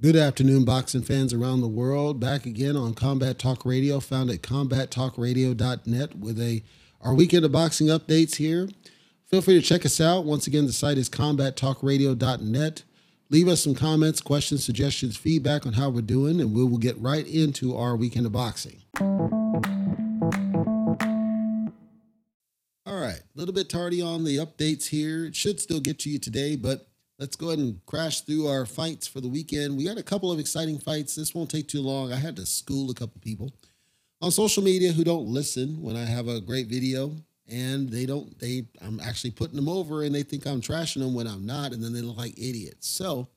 Good afternoon, boxing fans around the world. Back again on Combat Talk Radio, found at combattalkradio.net with a our weekend of boxing updates here. Feel free to check us out. Once again, the site is combattalkradio.net. Leave us some comments, questions, suggestions, feedback on how we're doing, and we will get right into our weekend of boxing. All right, a little bit tardy on the updates here. It should still get to you today, but let's go ahead and crash through our fights for the weekend. We got a couple of exciting fights. This won't take too long. I had to school a couple people on social media who don't listen when I have a great video and they don't they I'm actually putting them over and they think I'm trashing them when I'm not and then they look like idiots. So,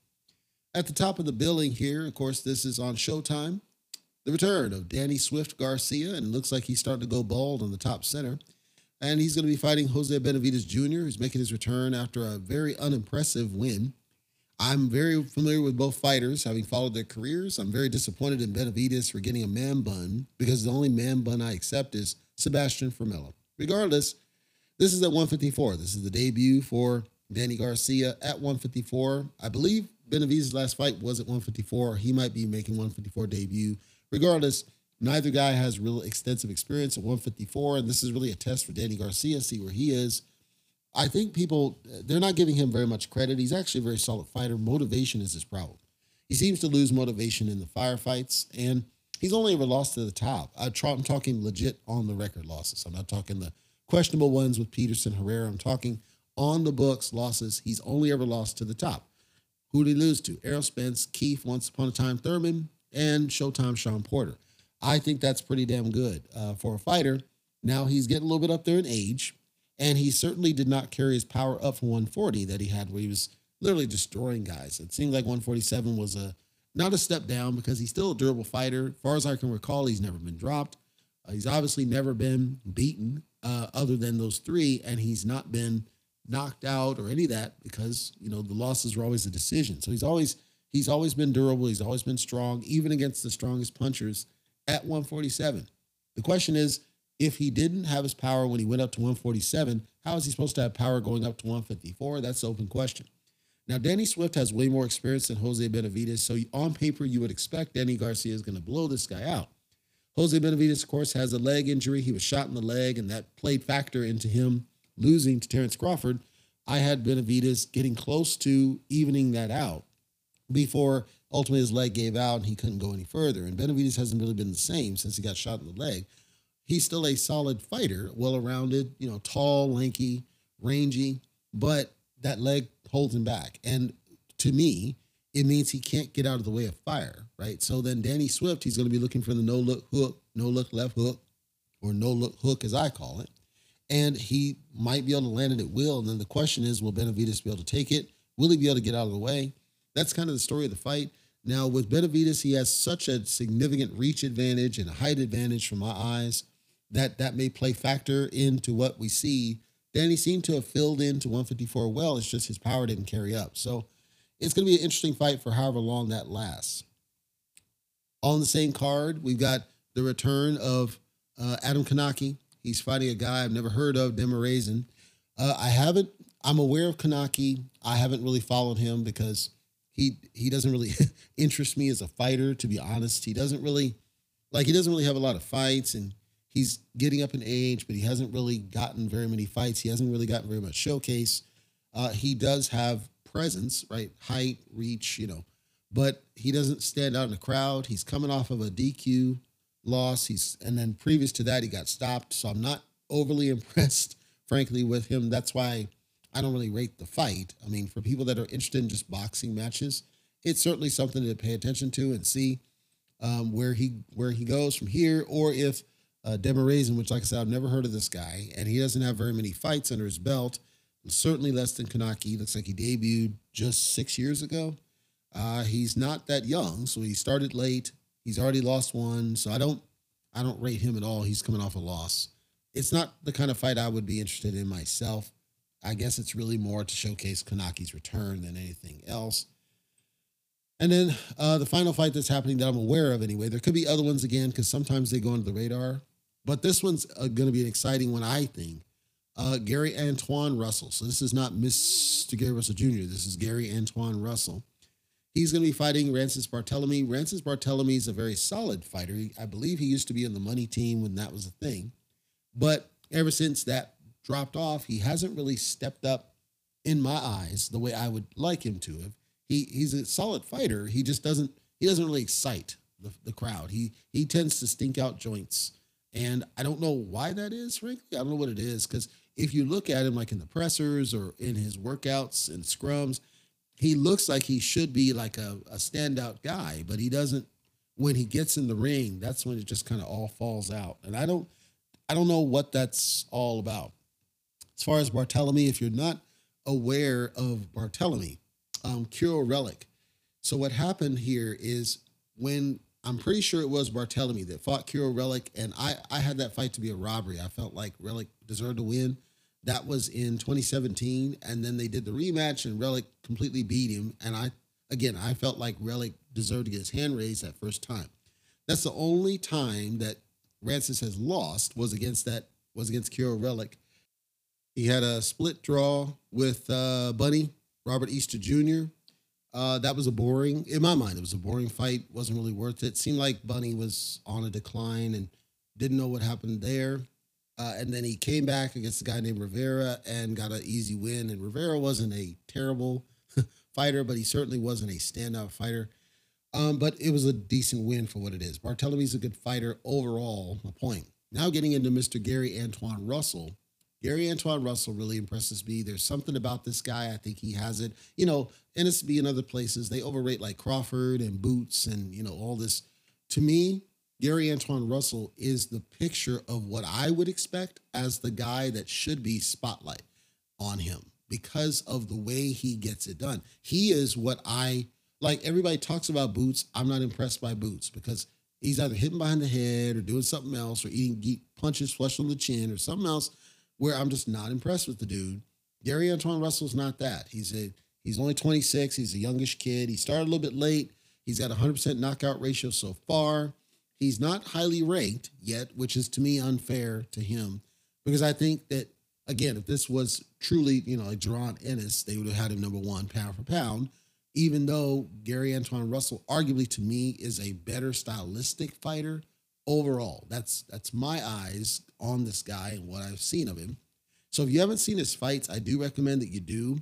at the top of the billing here, of course, this is on Showtime. The return of Danny Swift Garcia and it looks like he's starting to go bald on the top center. And he's going to be fighting Jose Benavidez Jr., who's making his return after a very unimpressive win. I'm very familiar with both fighters, having followed their careers. I'm very disappointed in Benavidez for getting a man bun because the only man bun I accept is Sebastian Formella. Regardless, this is at 154. This is the debut for Danny Garcia at 154. I believe Benavidez' last fight was at 154. He might be making 154 debut. Regardless, Neither guy has real extensive experience at 154, and this is really a test for Danny Garcia, see where he is. I think people they're not giving him very much credit. He's actually a very solid fighter. Motivation is his problem. He seems to lose motivation in the firefights, and he's only ever lost to the top. I am talking legit on the record losses. I'm not talking the questionable ones with Peterson Herrera. I'm talking on the books losses. He's only ever lost to the top. Who did he lose to? Errol Spence, Keith, once upon a time Thurman, and Showtime Sean Porter. I think that's pretty damn good uh, for a fighter. Now he's getting a little bit up there in age, and he certainly did not carry his power up from 140 that he had, where he was literally destroying guys. It seemed like 147 was a not a step down because he's still a durable fighter. As far as I can recall, he's never been dropped. Uh, he's obviously never been beaten uh, other than those three, and he's not been knocked out or any of that because you know the losses were always a decision. So he's always he's always been durable. He's always been strong, even against the strongest punchers at 147. The question is, if he didn't have his power when he went up to 147, how is he supposed to have power going up to 154? That's the open question. Now, Danny Swift has way more experience than Jose Benavidez, so on paper, you would expect Danny Garcia is going to blow this guy out. Jose Benavidez, of course, has a leg injury. He was shot in the leg, and that played factor into him losing to Terrence Crawford. I had Benavidez getting close to evening that out before ultimately his leg gave out and he couldn't go any further. And Benavidez hasn't really been the same since he got shot in the leg. He's still a solid fighter, well rounded, you know, tall, lanky, rangy, but that leg holds him back. And to me, it means he can't get out of the way of fire, right? So then Danny Swift, he's going to be looking for the no look hook, no look left hook, or no look hook as I call it. And he might be able to land it at will. And then the question is, will Benavidez be able to take it? Will he be able to get out of the way? That's kind of the story of the fight. Now, with Benavidez, he has such a significant reach advantage and a height advantage from my eyes that that may play factor into what we see. Danny seemed to have filled into 154 well. It's just his power didn't carry up. So it's going to be an interesting fight for however long that lasts. On the same card, we've got the return of uh, Adam Kownacki. He's fighting a guy I've never heard of, Demirezen. Uh, I haven't, I'm aware of Kownacki. I haven't really followed him because he he doesn't really interest me as a fighter to be honest. He doesn't really like he doesn't really have a lot of fights and he's getting up in age but he hasn't really gotten very many fights. He hasn't really gotten very much showcase. Uh, he does have presence right? Height reach you know. But he doesn't stand out in the crowd. He's coming off of a dq loss. He's and then previous to that he got stopped. So i'm not overly impressed frankly with him. That's why I don't really rate the fight. I mean, for people that are interested in just boxing matches, it's certainly something to pay attention to and see um, where he where he goes from here, or if uh, Demirezen, which like I said, I've never heard of this guy, and he doesn't have very many fights under his belt. Certainly less than Kownacki. Looks like he debuted just six years ago. Uh, he's not that young, so he started late. He's already lost one, so I don't I don't rate him at all. He's coming off a loss. It's not the kind of fight I would be interested in myself. I guess it's really more to showcase Kownacki's return than anything else. And then uh, the final fight that's happening that I'm aware of anyway. There could be other ones again because sometimes they go under the radar, but this one's uh, going to be an exciting one, I think. Uh, Gary Antuanne Russell. So this is not Mr. Gary Russell Jr. This is Gary Antuanne Russell. He's going to be fighting Rances Barthélemy. Rances Barthélemy is a very solid fighter. I believe he used to be on the money team when that was a thing. But ever since that dropped off, he hasn't really stepped up in my eyes the way I would like him to have. He he's a solid fighter. He just doesn't he doesn't really excite the, the crowd. He he tends to stink out joints. And I don't know why that is, frankly. I don't know what it is. Because if you look at him like in the pressers or in his workouts and scrums, he looks like he should be like a, a standout guy, but he doesn't when he gets in the ring, that's when it just kind of all falls out. And I don't I don't know what that's all about. As far as Barthélemy, if you're not aware of Barthélemy, um, Kiryl Relikh. So what happened here is when I'm pretty sure it was Barthélemy that fought Kiryl Relikh, and I I had that fight to be a robbery. I felt like Relikh deserved to win. That was in 2017, and then they did the rematch, and Relikh completely beat him. And I again, I felt like Relikh deserved to get his hand raised that first time. That's the only time that Rances has lost was against that was against Kiryl Relikh. He had a split draw with uh, Bunny Robert Easter Jr. Uh, that was a boring, in my mind, it was a boring fight. wasn't really worth it. Seemed like Bunny was on a decline and didn't know what happened there. Uh, and then he came back against a guy named Rivera and got an easy win. And Rivera wasn't a terrible fighter, but he certainly wasn't a standout fighter. Um, but it was a decent win for what it is. Barthélemy's a good fighter overall. My point. Now getting into Mr. Gary Antuanne Russell. Gary Antuanne Russell really impresses me. There's something about this guy. I think he has it. You know, NSB and other places, they overrate like Crawford and Boots and, you know, all this. To me, Gary Antuanne Russell is the picture of what I would expect as the guy that should be spotlight on him because of the way he gets it done. He is what I like everybody talks about Boots. I'm not impressed by Boots because he's either hitting behind the head or doing something else or eating punches flush on the chin or something else where I'm just not impressed with the dude. Gary Antuanne Russell's not that. He's a he's only 26. He's a youngish kid. He started a little bit late. He's got 100% knockout ratio so far. He's not highly ranked yet, which is to me unfair to him because I think that again, if this was truly, you know, like Jaron Ennis, they would have had him number one pound for pound even though Gary Antuanne Russell arguably to me is a better stylistic fighter overall. That's that's my eyes on this guy and what I've seen of him. So if you haven't seen his fights, I do recommend that you do.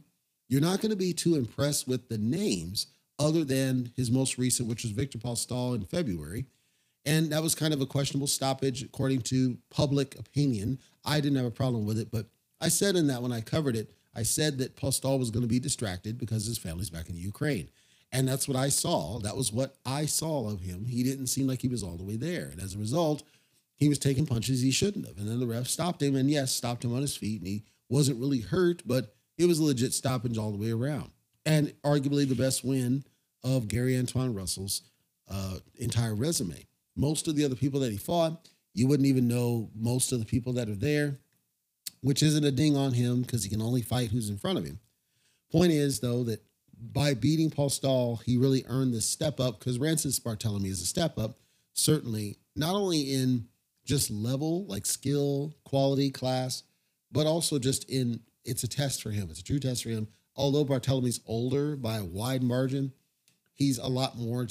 You're not going to be too impressed with the names other than his most recent, which was Viktor Postol in February. And that was kind of a questionable stoppage according to public opinion. I didn't have a problem with it, but I said in that when I covered it, I said that Postol was going to be distracted because his family's back in Ukraine. And that's what I saw. That was what I saw of him. He didn't seem like he was all the way there. And as a result, he was taking punches he shouldn't have. And then the ref stopped him and, yes, stopped him on his feet. And he wasn't really hurt, but it was a legit stoppage all the way around. And arguably the best win of Gary Antuanne Russell's uh, entire resume. Most of the other people that he fought, you wouldn't even know most of the people that are there which isn't a ding on him because he can only fight who's in front of him. Point is, though, that by beating Postol, he really earned this step up because Rances Barthélemy is a step up, certainly, not only in just level, like skill, quality, class, but also just in it's a test for him. It's a true test for him. Although Barthélemy's older by a wide margin, he's a lot more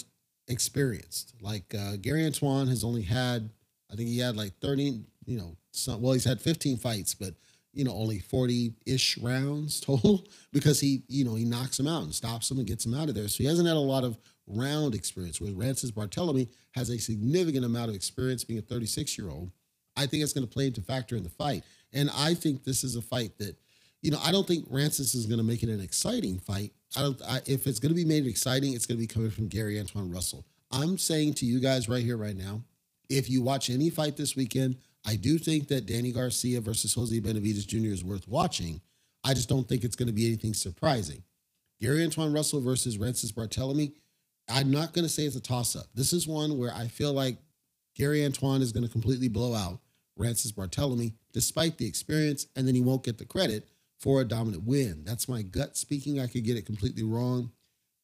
experienced. Like uh, Gary Antuanne has only had, I think he had like 30, you know, some, well, he's had 15 fights, but you know, only 40-ish rounds total because he, you know, he knocks him out and stops him and gets him out of there. So he hasn't had a lot of round experience. Where Rances Barthélemy has a significant amount of experience being a 36-year-old. I think it's going to play into factor in the fight. And I think this is a fight that, you know, I don't think Rances is going to make it an exciting fight. I don't. I, if it's going to be made exciting, it's going to be coming from Gary Antuanne Russell. I'm saying to you guys right here, right now, if you watch any fight this weekend, I do think that Danny Garcia versus Jose Benavidez Jr. is worth watching. I just don't think it's going to be anything surprising. Gary Antuanne Russell versus Rances Barthélemy, I'm not going to say it's a toss up. This is one where I feel like Gary Antuanne is going to completely blow out Rances Barthélemy despite the experience, and then he won't get the credit for a dominant win. That's my gut speaking. I could get it completely wrong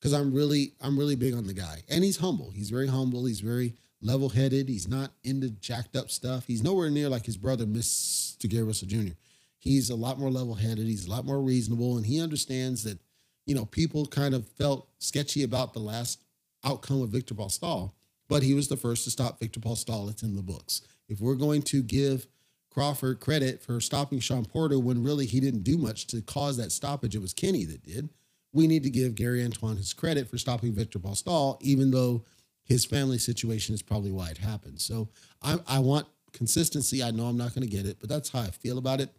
because I'm really, I'm really big on the guy, and he's humble. He's very humble. He's very level headed. He's not into jacked up stuff. He's nowhere near like his brother, Mr. Gary Russell Jr. He's a lot more level headed. He's a lot more reasonable, and he understands that, you know, people kind of felt sketchy about the last outcome of Victor Postol, but he was the first to stop Victor Postol. It's in the books. If we're going to give Crawford credit for stopping Shawn Porter when really he didn't do much to cause that stoppage, it was Kenny that did. We need to give Gary Antuanne his credit for stopping Victor Postol, even though his family situation is probably why it happened. So I, I want consistency. I know I'm not going to get it, but that's how I feel about it.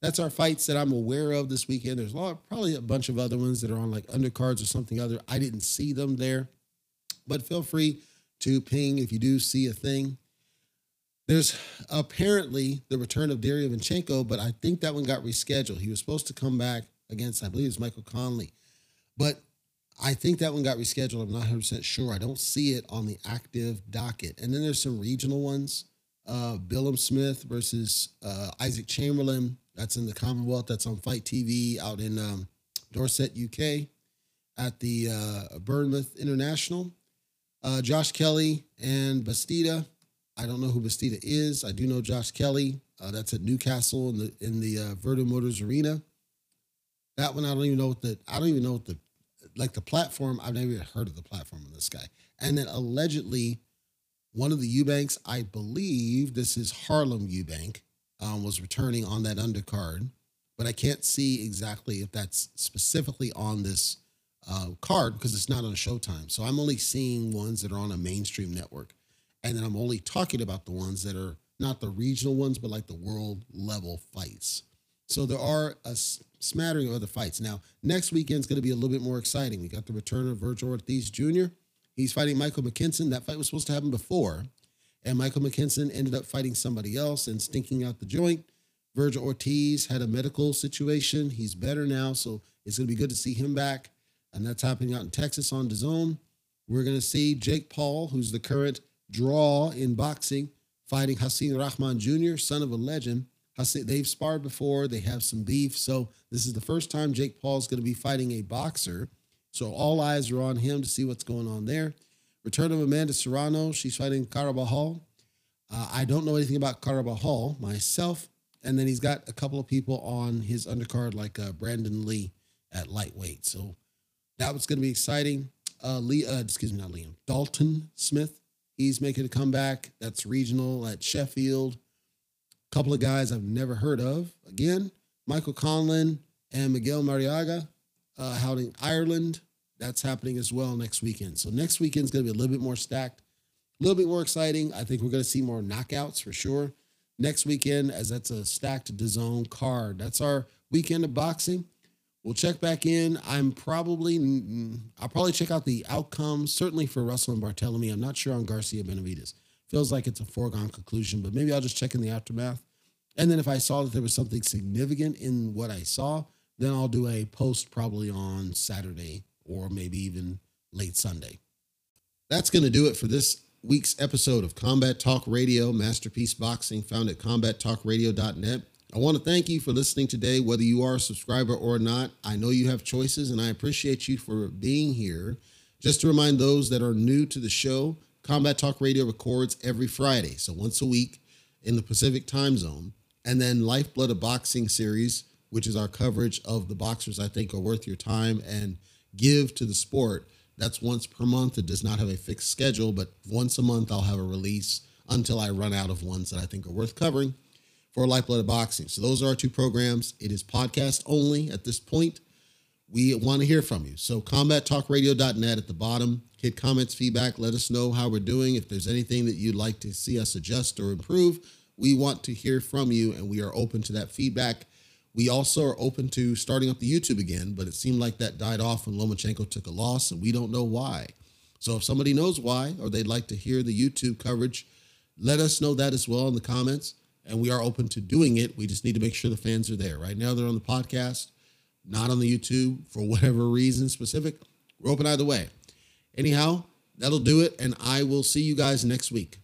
That's our fights that I'm aware of this weekend. There's a lot, probably a bunch of other ones that are on like undercards or something other. I didn't see them there, but feel free to ping if you do see a thing. There's apparently the return of Derevyanchenko, but I think that one got rescheduled. He was supposed to come back against, I believe it's Michael Conley. But I think that one got rescheduled. I'm not 100% sure. I don't see it on the active docket. And then there's some regional ones. Uh, Billam Smith versus uh, Isaac Chamberlain. That's in the Commonwealth. That's on FITE TV out in um, Dorset, UK, at the uh, Bournemouth International. Uh, Josh Kelly and Bastida. I don't know who Bastida is. I do know Josh Kelly. Uh, that's at Newcastle in the in the uh, Motors Arena. That one I don't even know what the I don't even know what the like the platform. I've never even heard of the platform of this guy. And then allegedly, one of the Eubanks, I believe this is Harlem Eubank, um, was returning on that undercard, but I can't see exactly if that's specifically on this uh, card because it's not on Showtime. So I'm only seeing ones that are on a mainstream network, and then I'm only talking about the ones that are not the regional ones, but like the world level fights. So there are a smattering of other fights. Now, next weekend's going to be a little bit more exciting. We got the return of Vergil Ortiz Jr. He's fighting Michael McKinson. That fight was supposed to happen before, and Michael McKinson ended up fighting somebody else and stinking out the joint. Vergil Ortiz had a medical situation. He's better now, so it's going to be good to see him back. And that's happening out in Texas on DAZN. We're going to see Jake Paul, who's the current draw in boxing, fighting Hasim Rahman Jr., son of a legend. They've sparred before. They have some beef. So this is the first time Jake Paul's going to be fighting a boxer. So all eyes are on him to see what's going on there. Return of Amanda Serrano. She's fighting Caraballo. Uh, I don't know anything about Caraballo myself. And then he's got a couple of people on his undercard, like uh, Brandon Lee at lightweight. So that was going to be exciting. Uh, Lee, uh, excuse me, not Liam. Dalton Smith. He's making a comeback. That's regional at Sheffield couple of guys I've never heard of. Again, Michael Conlan and Miguel Marriaga uh, out in Ireland. That's happening as well next weekend. So next weekend is going to be a little bit more stacked, a little bit more exciting. I think we're going to see more knockouts for sure next weekend, as that's a stacked DAZN card. That's our weekend of boxing. We'll check back in. I'm probably, I'll probably check out the outcomes, certainly for Russell and Barthelemy. I'm not sure on Garcia Benavidez feels like it's a foregone conclusion, but maybe I'll just check in the aftermath. And then if I saw that there was something significant in what I saw, then I'll do a post probably on Saturday or maybe even late Sunday. That's going to do it for this week's episode of Combat Talk Radio, Masterpiece Boxing, found at combattalkradio.net. I want to thank you for listening today, whether you are a subscriber or not. I know you have choices, and I appreciate you for being here. Just to remind those that are new to the show, Combat Talk Radio records every Friday, so once a week in the Pacific time zone. And then Lifeblood of Boxing series, which is our coverage of the boxers I think are worth your time and give to the sport. That's once per month. It does not have a fixed schedule, but once a month I'll have a release until I run out of ones that I think are worth covering for Lifeblood of Boxing. So those are our two programs. It is podcast only at this point we want to hear from you. So combattalkradio.net at the bottom, hit comments, feedback, let us know how we're doing. If there's anything that you'd like to see us adjust or improve, we want to hear from you and we are open to that feedback. We also are open to starting up the YouTube again, but it seemed like that died off when Lomachenko took a loss and we don't know why. So if somebody knows why or they'd like to hear the YouTube coverage, let us know that as well in the comments. And we are open to doing it. We just need to make sure the fans are there. Right now, they're on the podcast not on the YouTube for whatever reason specific, we're open either way. Anyhow, that'll do it. And I will see you guys next week.